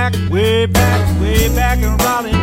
Back, way back, way back in Raleigh,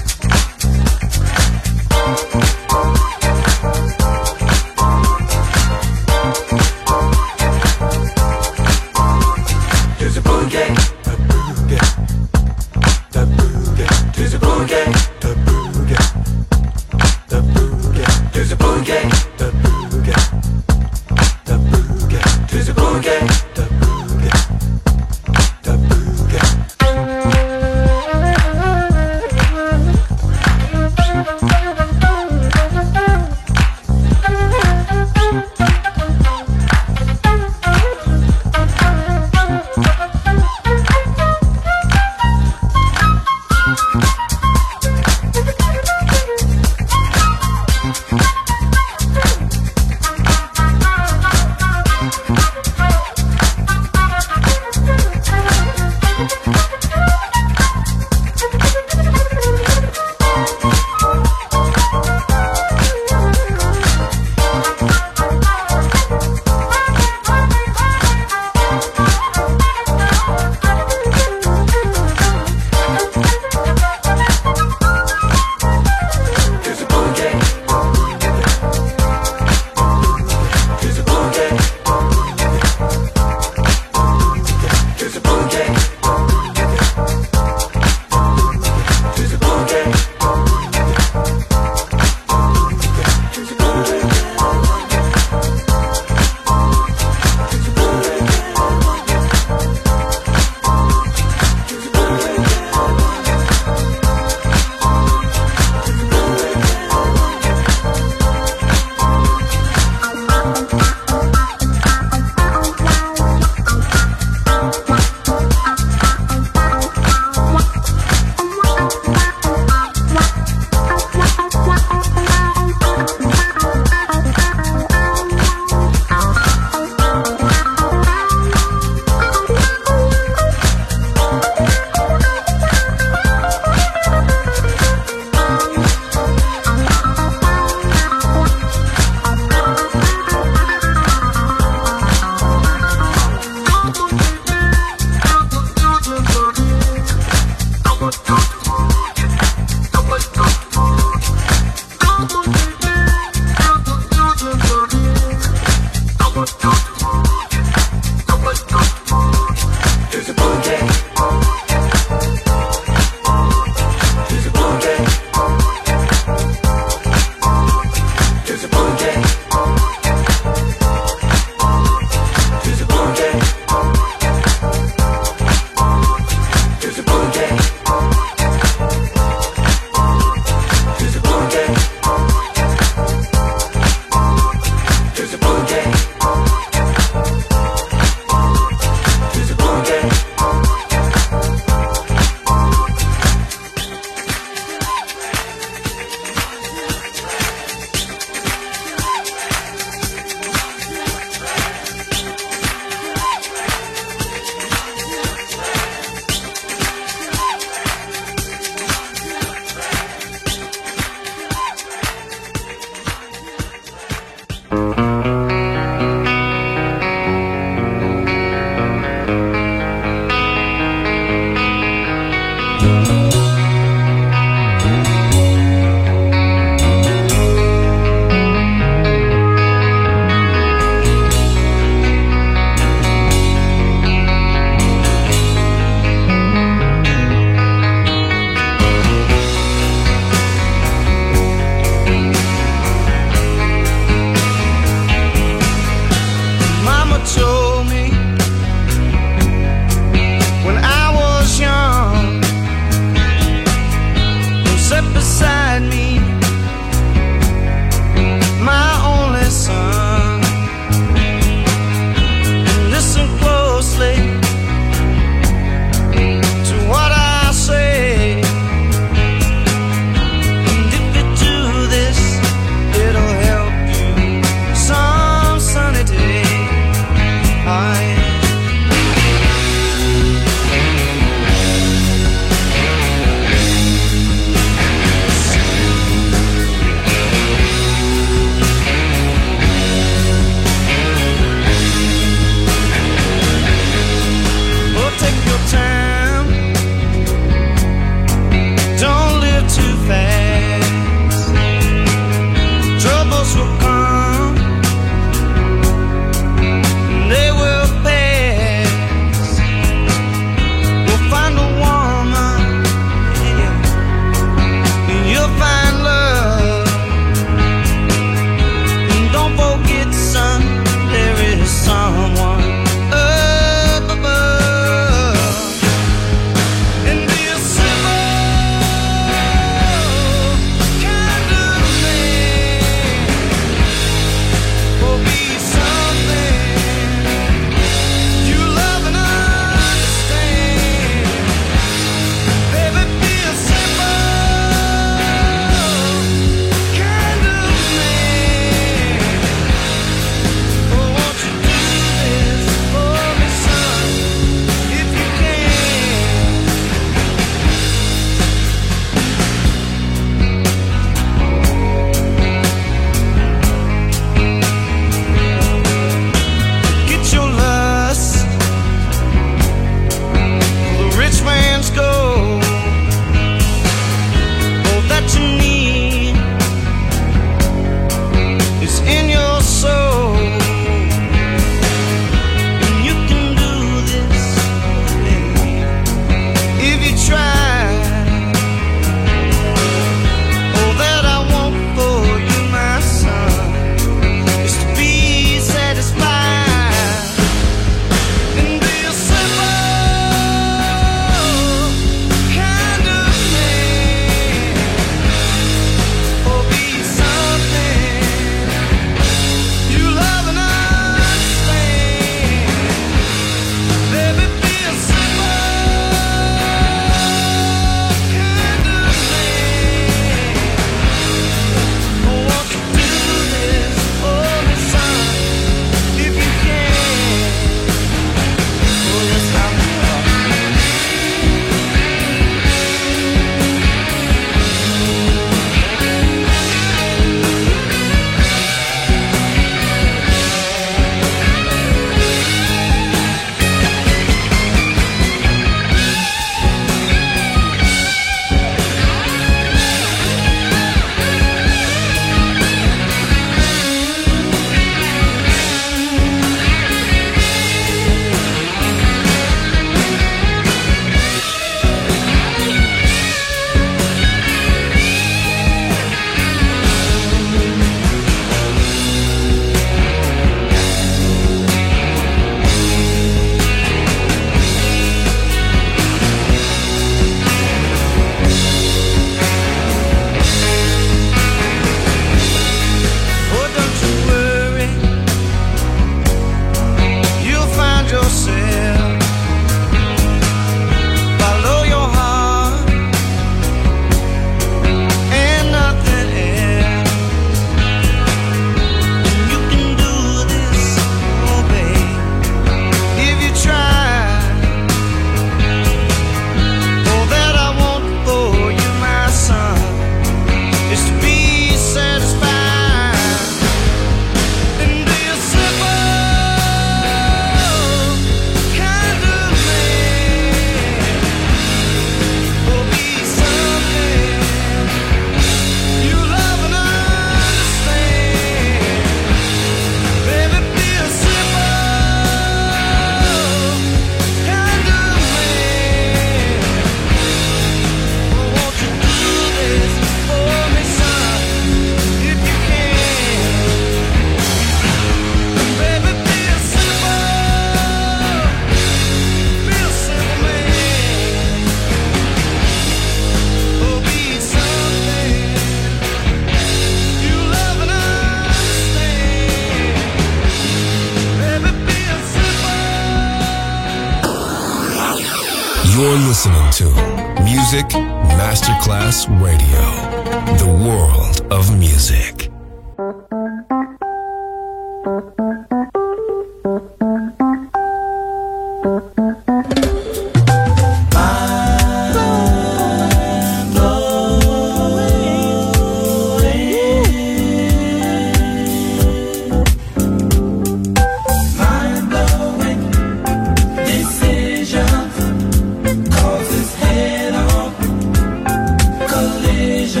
So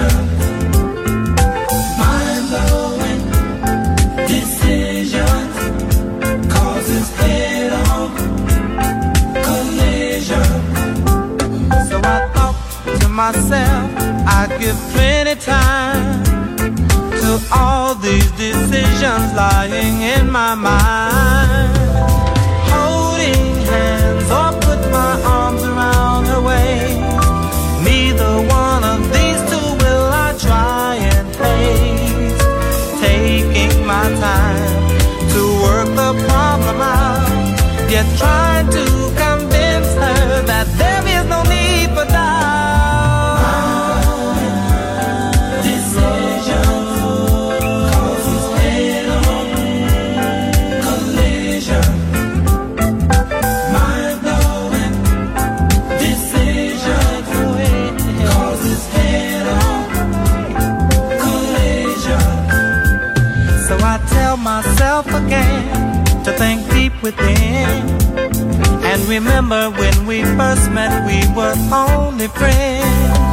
I thought to myself, I'd give plenty time to all these decisions lying in my mind. Trying to convince her that there is no need for doubt. Causes head-on collision. Mind-blowing decision causes head-on collision. So I tell myself again to think deep within. Remember when we first met, we were only friends.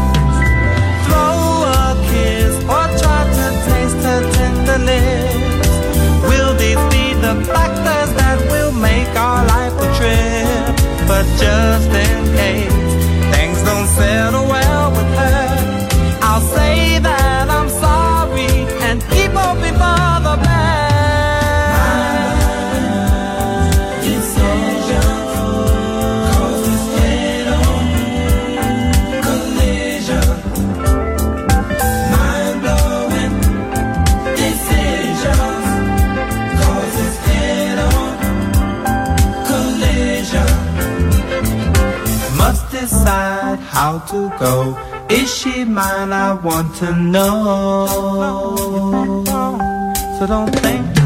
Throw a kiss or try to taste her tender lips. Will these be the factors that will make our life a trip? But just in case things don't settle well how to go. Is she mine? I want to know. So don't think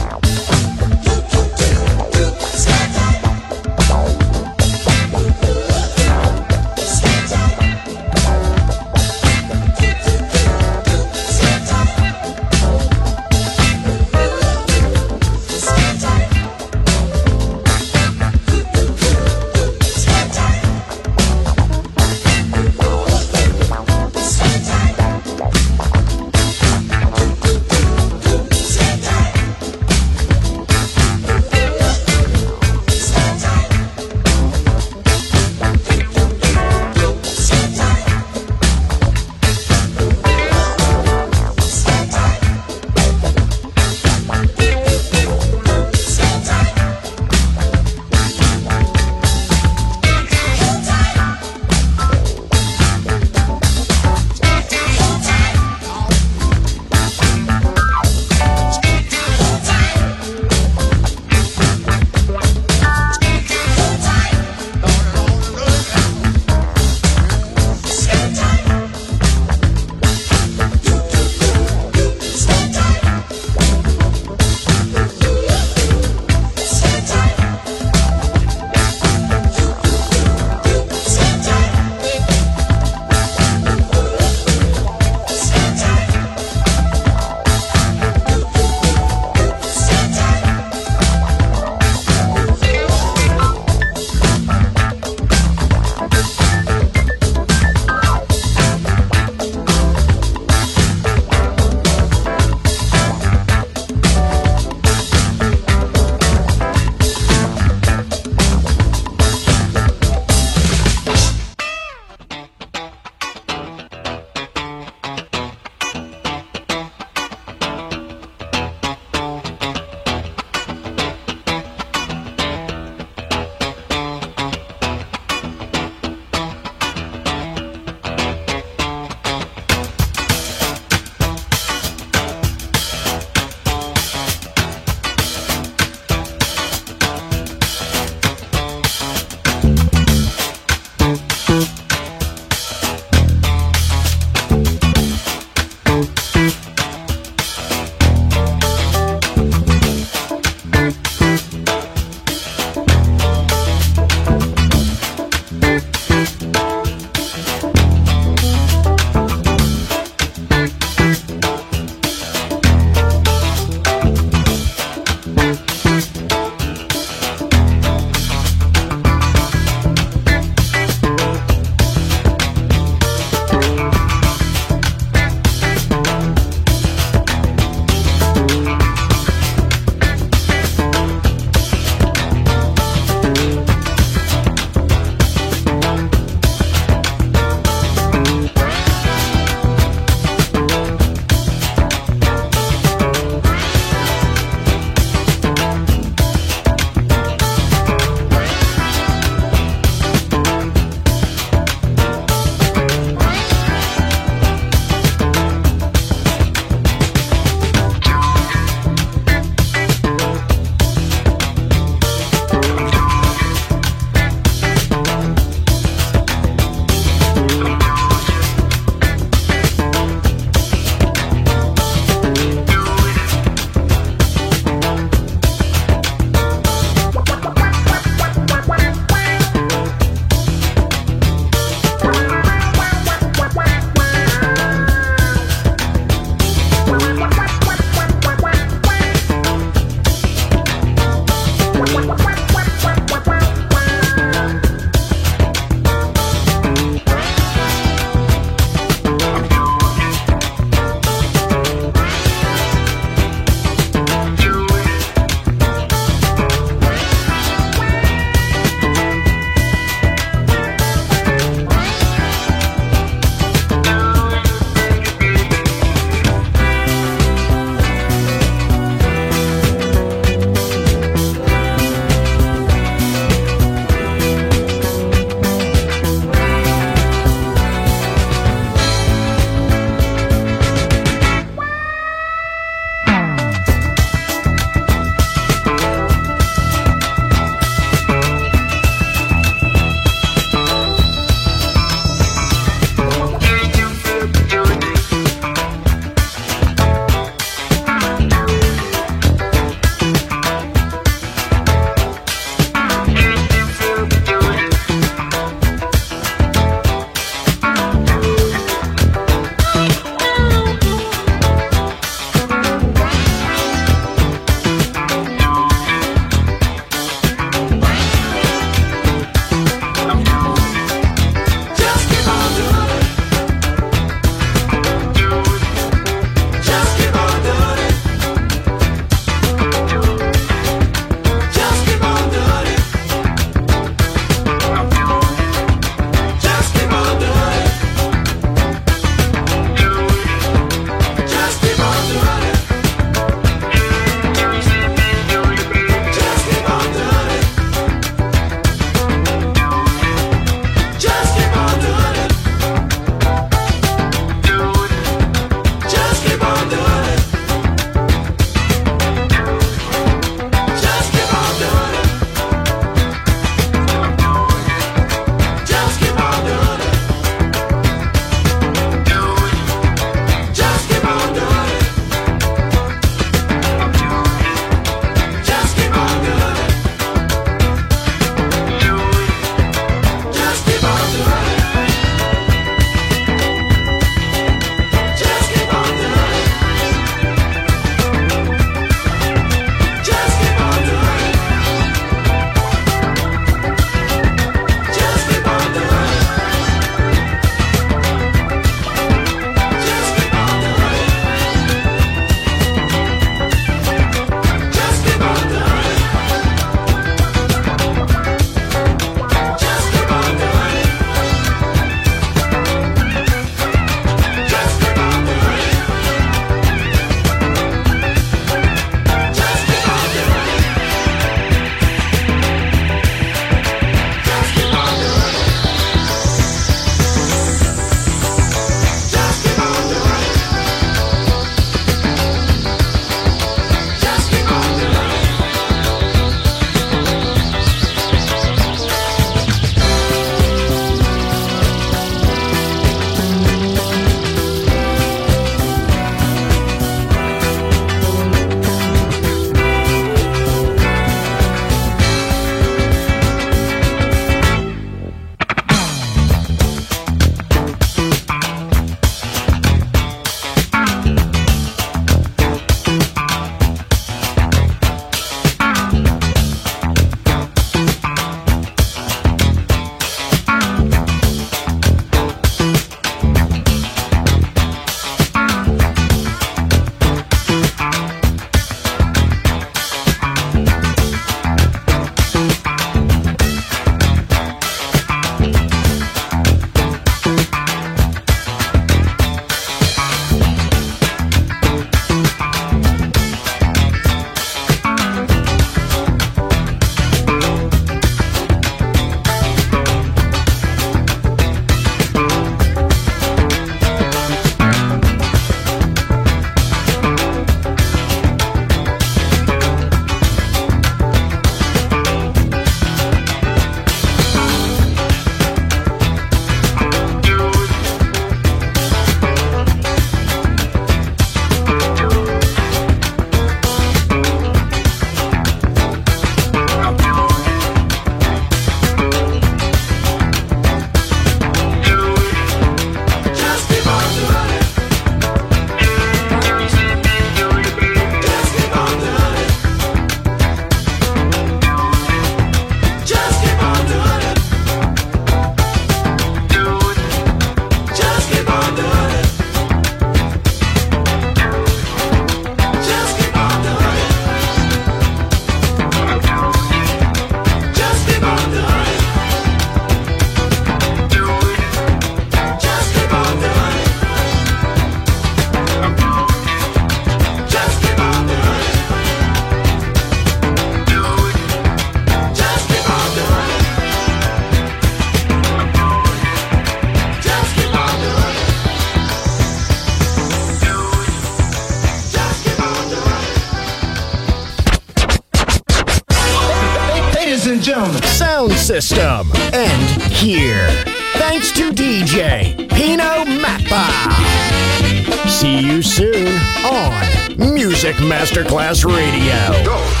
Masterclass Radio. Go.